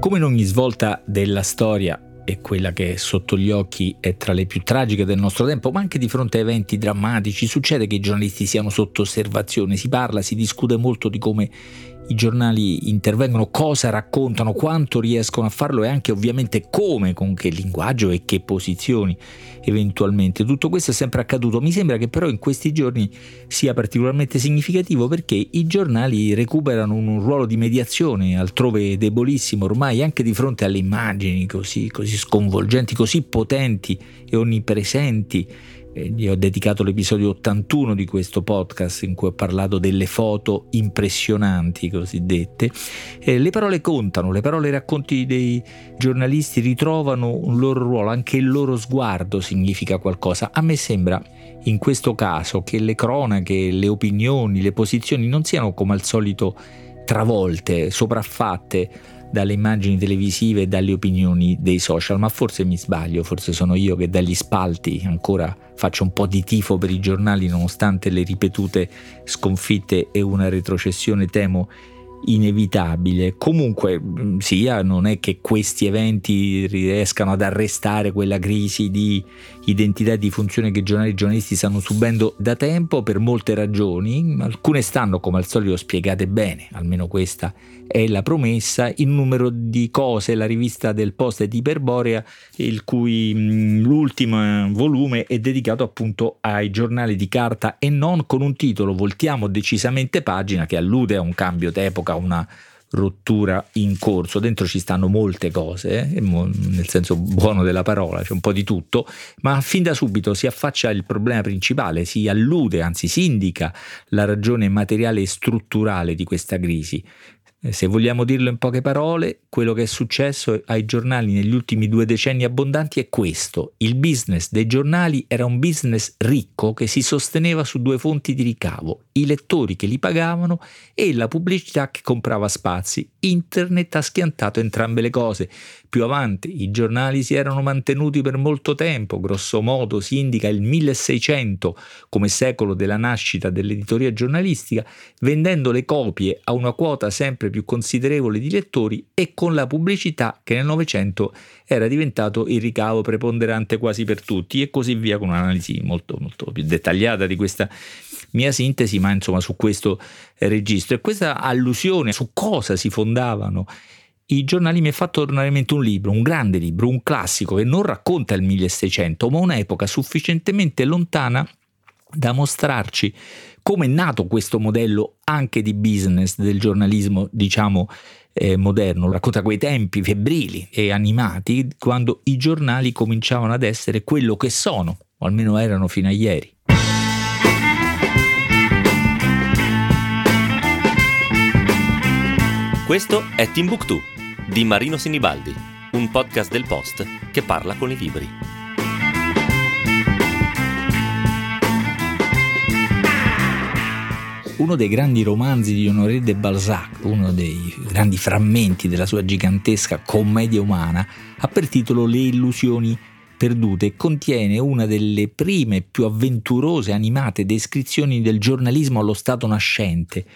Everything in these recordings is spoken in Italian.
Come in ogni svolta della storia, e quella che sotto gli occhi è tra le più tragiche del nostro tempo, ma anche di fronte a eventi drammatici, succede che i giornalisti siano sotto osservazione, si parla, si discute molto di come i giornali intervengono, cosa raccontano, quanto riescono a farlo e anche ovviamente come, con che linguaggio e che posizioni eventualmente. Tutto questo è sempre accaduto. Mi sembra che però in questi giorni sia particolarmente significativo perché i giornali recuperano un ruolo di mediazione altrove debolissimo ormai anche di fronte alle immagini così, così sconvolgenti, così potenti e onnipresenti gli ho dedicato l'episodio 81 di questo podcast in cui ho parlato delle foto impressionanti cosiddette. Eh, le parole contano, le parole e i racconti dei giornalisti ritrovano un loro ruolo, anche il loro sguardo significa qualcosa. A me sembra in questo caso che le cronache, le opinioni, le posizioni non siano come al solito travolte, sopraffatte dalle immagini televisive e dalle opinioni dei social, ma forse mi sbaglio, forse sono io che dagli spalti ancora faccio un po' di tifo per i giornali nonostante le ripetute sconfitte e una retrocessione temo inevitabile. Comunque mm, sia, non è che questi eventi riescano ad arrestare quella crisi di identità e di funzione che i giornali e giornalisti stanno subendo da tempo per molte ragioni. Alcune stanno, come al solito, spiegate bene, almeno questa è la promessa, un numero di cose, la rivista del Post è di Iperborea, il cui mm, l'ultimo volume è dedicato appunto ai giornali di carta e non con un titolo Voltiamo decisamente pagina che allude a un cambio d'epoca, a una rottura in corso. Dentro ci stanno molte cose, eh, nel senso buono della parola, c'è un po' di tutto, ma fin da subito si affaccia il problema principale, si allude, anzi si indica la ragione materiale e strutturale di questa crisi. Eh, se vogliamo dirlo in poche parole, quello che è successo ai giornali negli ultimi due decenni abbondanti è questo. Il business dei giornali era un business ricco che si sosteneva su due fonti di ricavo, i lettori che li pagavano e la pubblicità che comprava spazi. Internet ha schiantato entrambe le cose. Più avanti i giornali si erano mantenuti per molto tempo, grosso modo si indica il 1600 come secolo della nascita dell'editoria giornalistica, vendendo le copie a una quota sempre più considerevole di lettori e con la pubblicità che nel Novecento era diventato il ricavo preponderante quasi per tutti e così via con un'analisi molto, molto più dettagliata di questa mia sintesi, ma insomma su questo registro. E questa allusione su cosa si fondavano i giornali mi ha fatto tornare in mente un libro, un grande libro, un classico che non racconta il 1600, ma un'epoca sufficientemente lontana da mostrarci come è nato questo modello anche di business del giornalismo, diciamo, eh, moderno. Racconta quei tempi febbrili e animati quando i giornali cominciavano ad essere quello che sono, o almeno erano fino a ieri. Questo è Timbuktu di Marino Sinibaldi, un podcast del Post che parla con i libri. Uno dei grandi romanzi di Honoré de Balzac, uno dei grandi frammenti della sua gigantesca commedia umana, ha per titolo Le illusioni perdute e contiene una delle prime più avventurose animate descrizioni del giornalismo allo stato nascente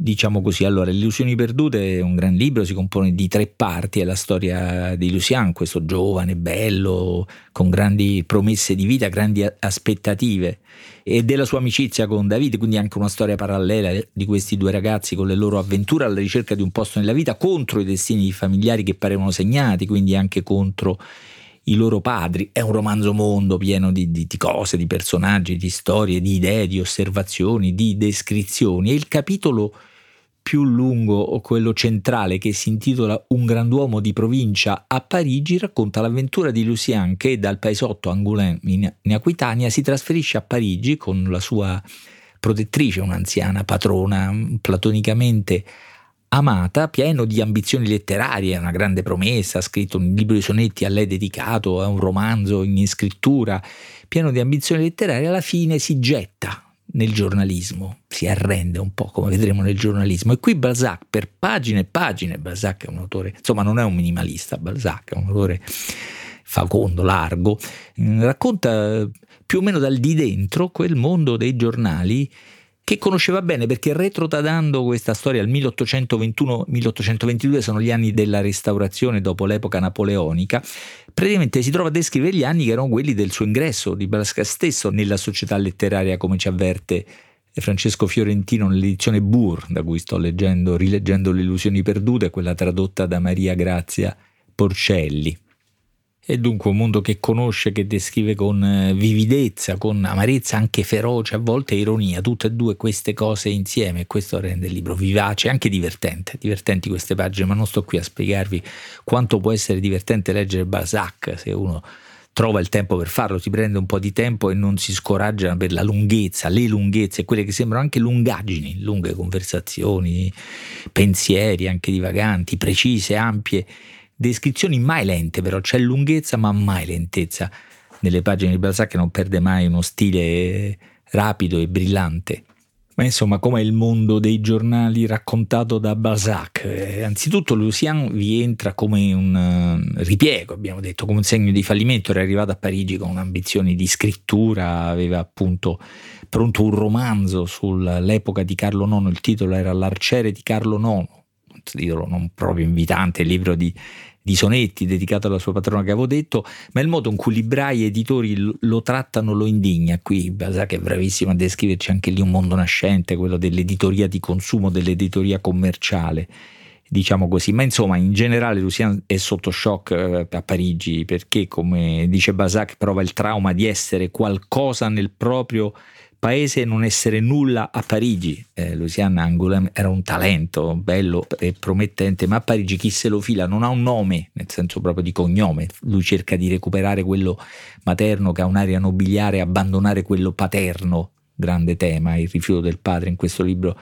Diciamo così, allora, Illusioni perdute è un gran libro, si compone di tre parti, è la storia di Lucian, questo giovane, bello, con grandi promesse di vita, grandi aspettative, e della sua amicizia con Davide, quindi anche una storia parallela di questi due ragazzi con le loro avventure alla ricerca di un posto nella vita contro i destini familiari che parevano segnati, quindi anche contro i loro padri. È un romanzo mondo pieno di, di, di, cose, di personaggi, di storie, di idee, di osservazioni, di descrizioni. E il capitolo più lungo o quello centrale che si intitola Un granduomo di provincia a Parigi racconta l'avventura di Lucien che dal paesotto Angoulême in, Aquitania si trasferisce a Parigi con la sua protettrice, un'anziana patrona platonicamente amata, pieno di ambizioni letterarie, una grande promessa, ha scritto un libro di sonetti a lei dedicato, un romanzo in scrittura, pieno di ambizioni letterarie, alla fine si getta nel giornalismo, si arrende un po' come vedremo nel giornalismo. E qui Balzac per pagine e pagine, Balzac è un autore, insomma non è un minimalista, Balzac è un autore facondo, largo, racconta più o meno dal di dentro quel mondo dei giornali che conosceva bene perché retrotadando questa storia al 1821-1822 sono gli anni della restaurazione dopo l'epoca napoleonica, praticamente si trova a descrivere gli anni che erano quelli del suo ingresso di Balasca stesso nella società letteraria come ci avverte Francesco Fiorentino nell'edizione Bur, da cui sto leggendo, rileggendo Le illusioni perdute, quella tradotta da Maria Grazia Porcelli. È dunque un mondo che conosce, che descrive con eh, vividezza, con amarezza, anche feroce, a volte ironia, tutte e due queste cose insieme e questo rende il libro vivace, anche divertente. Divertenti queste pagine, ma non sto qui a spiegarvi quanto può essere divertente leggere Balzac se uno trova il tempo per farlo, si prende un po' di tempo e non si scoraggia per la lunghezza, le lunghezze, quelle che sembrano anche lungaggini, lunghe conversazioni, pensieri anche divaganti, precise, ampie Descrizioni mai lente, però c'è lunghezza ma mai lentezza. Nelle pagine di Balzac non perde mai uno stile rapido e brillante. Ma insomma, com'è il mondo dei giornali raccontato da Balzac? Eh, anzitutto Lucien vi entra come un uh, ripiego, abbiamo detto, come un segno di fallimento. Era arrivato a Parigi con ambizioni di scrittura, aveva appunto pronto un romanzo sull'epoca di Carlo IX, il titolo era L'arciere di Carlo IX, titolo non proprio invitante, libro di di sonetti dedicato alla sua patrona che avevo detto, ma il modo in cui librai e editori lo trattano lo indigna. Qui Balzac è bravissimo a descriverci anche lì un mondo nascente, quello dell'editoria di consumo, dell'editoria commerciale diciamo così, ma insomma in generale Lucien è sotto shock eh, a Parigi perché come dice Balzac prova il trauma di essere qualcosa nel proprio paese non essere nulla a Parigi. Eh, Luciana Angoulême era un talento bello e promettente, ma a Parigi chi se lo fila non ha un nome, nel senso proprio di cognome. Lui cerca di recuperare quello materno che ha un'aria nobiliare, abbandonare quello paterno, grande tema, il rifiuto del padre in questo libro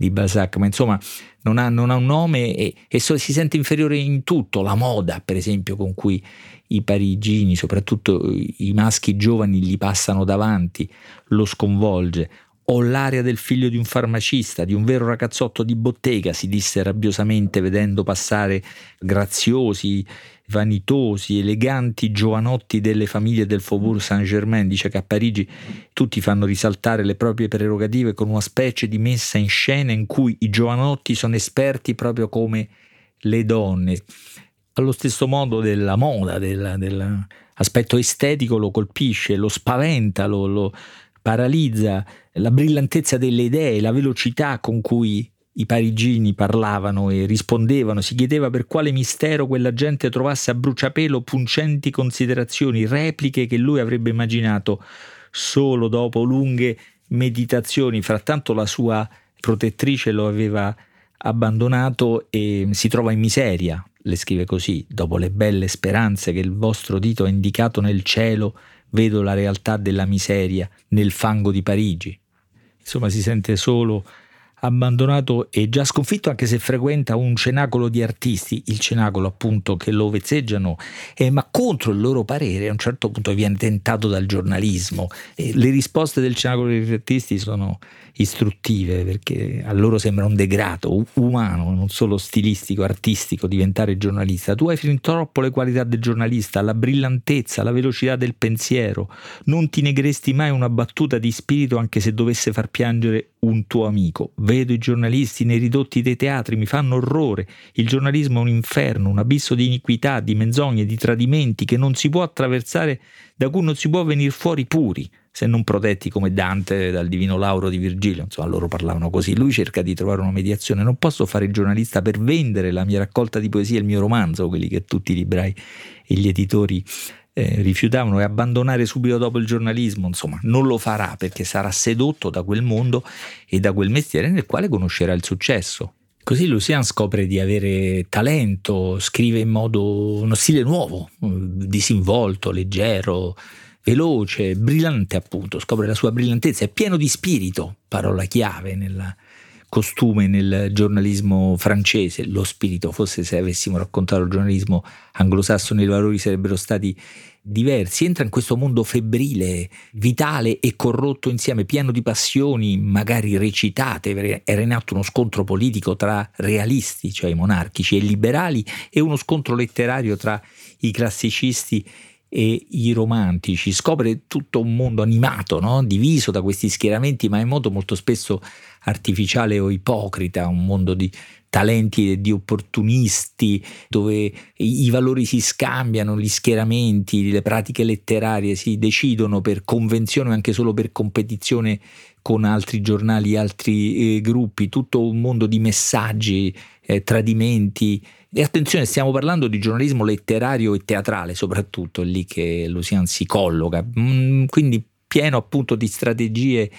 di Balzac, ma insomma non ha, non ha un nome e, e so, si sente inferiore in tutto, la moda per esempio con cui i parigini, soprattutto i maschi giovani, gli passano davanti, lo sconvolge. Ho l'aria del figlio di un farmacista, di un vero ragazzotto di bottega, si disse rabbiosamente vedendo passare graziosi, vanitosi, eleganti giovanotti delle famiglie del Faubourg Saint-Germain. Dice che a Parigi tutti fanno risaltare le proprie prerogative con una specie di messa in scena in cui i giovanotti sono esperti proprio come le donne allo stesso modo della moda, dell'aspetto estetico lo colpisce, lo spaventa, lo, lo paralizza, la brillantezza delle idee, la velocità con cui i parigini parlavano e rispondevano, si chiedeva per quale mistero quella gente trovasse a bruciapelo puncenti considerazioni, repliche che lui avrebbe immaginato solo dopo lunghe meditazioni. Frattanto la sua protettrice lo aveva abbandonato e si trova in miseria, le scrive così, dopo le belle speranze che il vostro dito ha indicato nel cielo, vedo la realtà della miseria nel fango di Parigi. Insomma, si sente solo, abbandonato e già sconfitto anche se frequenta un cenacolo di artisti, il cenacolo appunto che lo vezzeggiano, eh, ma contro il loro parere a un certo punto viene tentato dal giornalismo. E le risposte del cenacolo degli artisti sono istruttive perché a loro sembra un degrado umano, non solo stilistico, artistico, diventare giornalista. Tu hai fin troppo le qualità del giornalista, la brillantezza, la velocità del pensiero. Non ti negresti mai una battuta di spirito anche se dovesse far piangere un tuo amico. Vedo i giornalisti nei ridotti dei teatri, mi fanno orrore. Il giornalismo è un inferno, un abisso di iniquità, di menzogne, di tradimenti che non si può attraversare, da cui non si può venire fuori puri se non protetti come Dante dal divino Lauro di Virgilio, insomma loro parlavano così, lui cerca di trovare una mediazione, non posso fare il giornalista per vendere la mia raccolta di poesie, il mio romanzo, quelli che tutti i librai e gli editori eh, rifiutavano e abbandonare subito dopo il giornalismo, insomma non lo farà perché sarà sedotto da quel mondo e da quel mestiere nel quale conoscerà il successo. Così Lucien scopre di avere talento, scrive in modo uno stile nuovo, disinvolto, leggero, veloce, brillante appunto, scopre la sua brillantezza, è pieno di spirito, parola chiave nel costume nel giornalismo francese, lo spirito, forse se avessimo raccontato il giornalismo anglosassone i valori sarebbero stati diversi, entra in questo mondo febbrile, vitale e corrotto insieme, pieno di passioni, magari recitate, era in atto uno scontro politico tra realisti, cioè i monarchici, e liberali, e uno scontro letterario tra i classicisti e i romantici, scopre tutto un mondo animato, no? diviso da questi schieramenti, ma in modo molto spesso artificiale o ipocrita, un mondo di talenti e di opportunisti, dove i, valori si scambiano, gli schieramenti, le pratiche letterarie si decidono per convenzione o anche solo per competizione con altri giornali, altri eh, gruppi, tutto un mondo di messaggi, eh, tradimenti. E attenzione, stiamo parlando di giornalismo letterario e teatrale, soprattutto è lì che Lucian si colloca, mm, quindi pieno appunto di strategie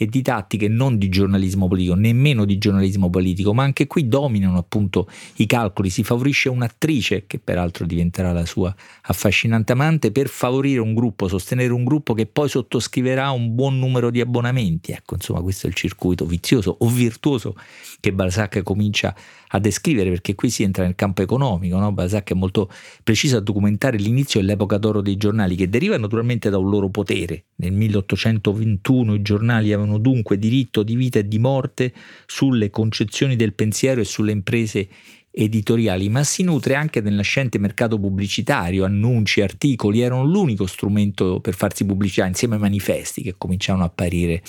e di tattiche non di giornalismo politico, nemmeno di giornalismo politico, ma anche qui dominano appunto i calcoli, si favorisce un'attrice che peraltro diventerà la sua affascinante amante per favorire un gruppo, sostenere un gruppo che poi sottoscriverà un buon numero di abbonamenti. Ecco, insomma, questo è il circuito vizioso o virtuoso che Balzac comincia a descrivere perché qui si entra nel campo economico, no? Balzac è molto preciso a documentare l'inizio e l'epoca d'oro dei giornali che deriva naturalmente da un loro potere. Nel 1821 i giornali avevano avevano dunque diritto di vita e di morte sulle concezioni del pensiero e sulle imprese editoriali, ma si nutre anche del nascente mercato pubblicitario, annunci, articoli, erano l'unico strumento per farsi pubblicità insieme ai manifesti che cominciavano a apparire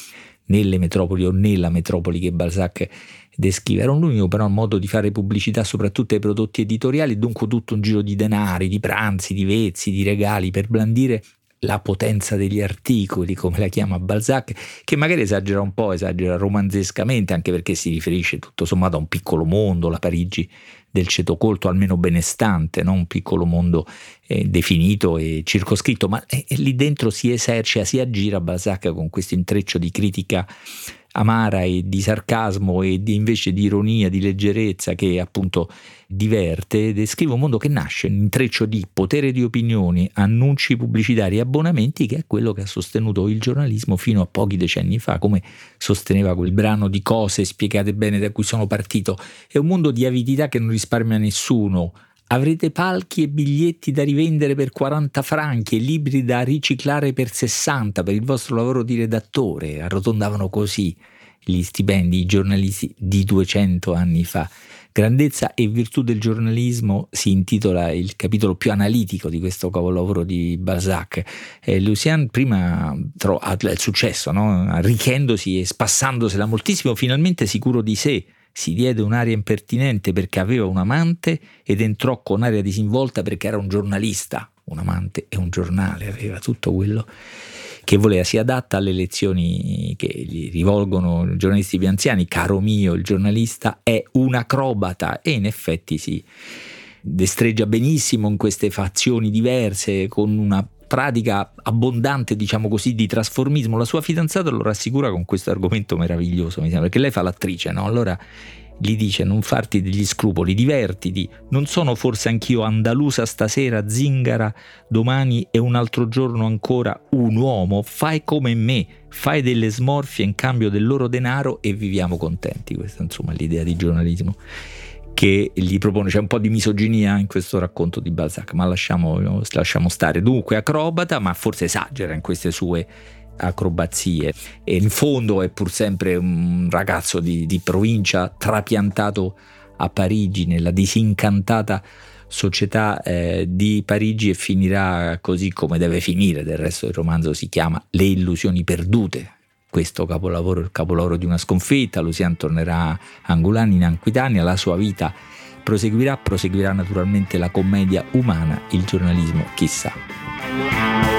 nelle metropoli o nella metropoli che Balzac descrive. Era l'unico però modo di fare pubblicità soprattutto ai prodotti editoriali, dunque tutto un giro di denari, di pranzi, di vezzi, di regali per blandire la potenza degli articoli, come la chiama Balzac, che magari esagera un po', esagera romanzescamente, anche perché si riferisce tutto sommato a un piccolo mondo, la Parigi del ceto colto, almeno benestante, no? un piccolo mondo eh, definito e circoscritto, ma eh, lì dentro si esercita, si aggira Balzac con questo intreccio di critica amara e di sarcasmo e di, invece di ironia, di leggerezza che appunto diverte, descrive un mondo che nasce in intreccio di potere di opinioni, annunci pubblicitari e abbonamenti che è quello che ha sostenuto il giornalismo fino a pochi decenni fa, come sosteneva quel brano di cose spiegate bene da cui sono partito. È un mondo di avidità che non risparmia nessuno, Avrete palchi e biglietti da rivendere per 40 franchi e libri da riciclare per 60 per il vostro lavoro di redattore. Arrotondavano così gli stipendi i giornalisti di 200 anni fa. Grandezza e virtù del giornalismo si intitola il capitolo più analitico di questo capolavoro di Balzac. Eh, Lucien prima ha il successo, no? arricchendosi e spassandosela moltissimo, finalmente sicuro di sé si diede un'aria impertinente perché aveva un amante ed entrò con aria disinvolta perché era un giornalista, un amante e un giornale, aveva tutto quello che voleva, si adatta alle lezioni che gli rivolgono i giornalisti più anziani, caro mio, il giornalista è un acrobata e in effetti si destreggia benissimo in queste fazioni diverse con una pratica abbondante, diciamo così, di trasformismo. La sua fidanzata lo rassicura con questo argomento meraviglioso, mi sembra, perché lei fa l'attrice, no? Allora gli dice non farti degli scrupoli, divertiti, non sono forse anch'io andalusa stasera, zingara, domani e un altro giorno ancora un uomo, fai come me, fai delle smorfie in cambio del loro denaro e viviamo contenti, questa insomma è l'idea di giornalismo che gli propone. C'è un po' di misoginia in questo racconto di Balzac, ma lasciamo, lasciamo stare. Dunque, acrobata, ma forse esagera in queste sue acrobazie. E in fondo è pur sempre un ragazzo di, di provincia trapiantato a Parigi, nella disincantata società eh, di Parigi e finirà così come deve finire. Del resto il romanzo si chiama Le illusioni perdute, questo capolavoro, il capolavoro di una sconfitta, Lucian tornerà a Angulani in Anquitania, la sua vita proseguirà, proseguirà naturalmente la commedia umana, il giornalismo chissà.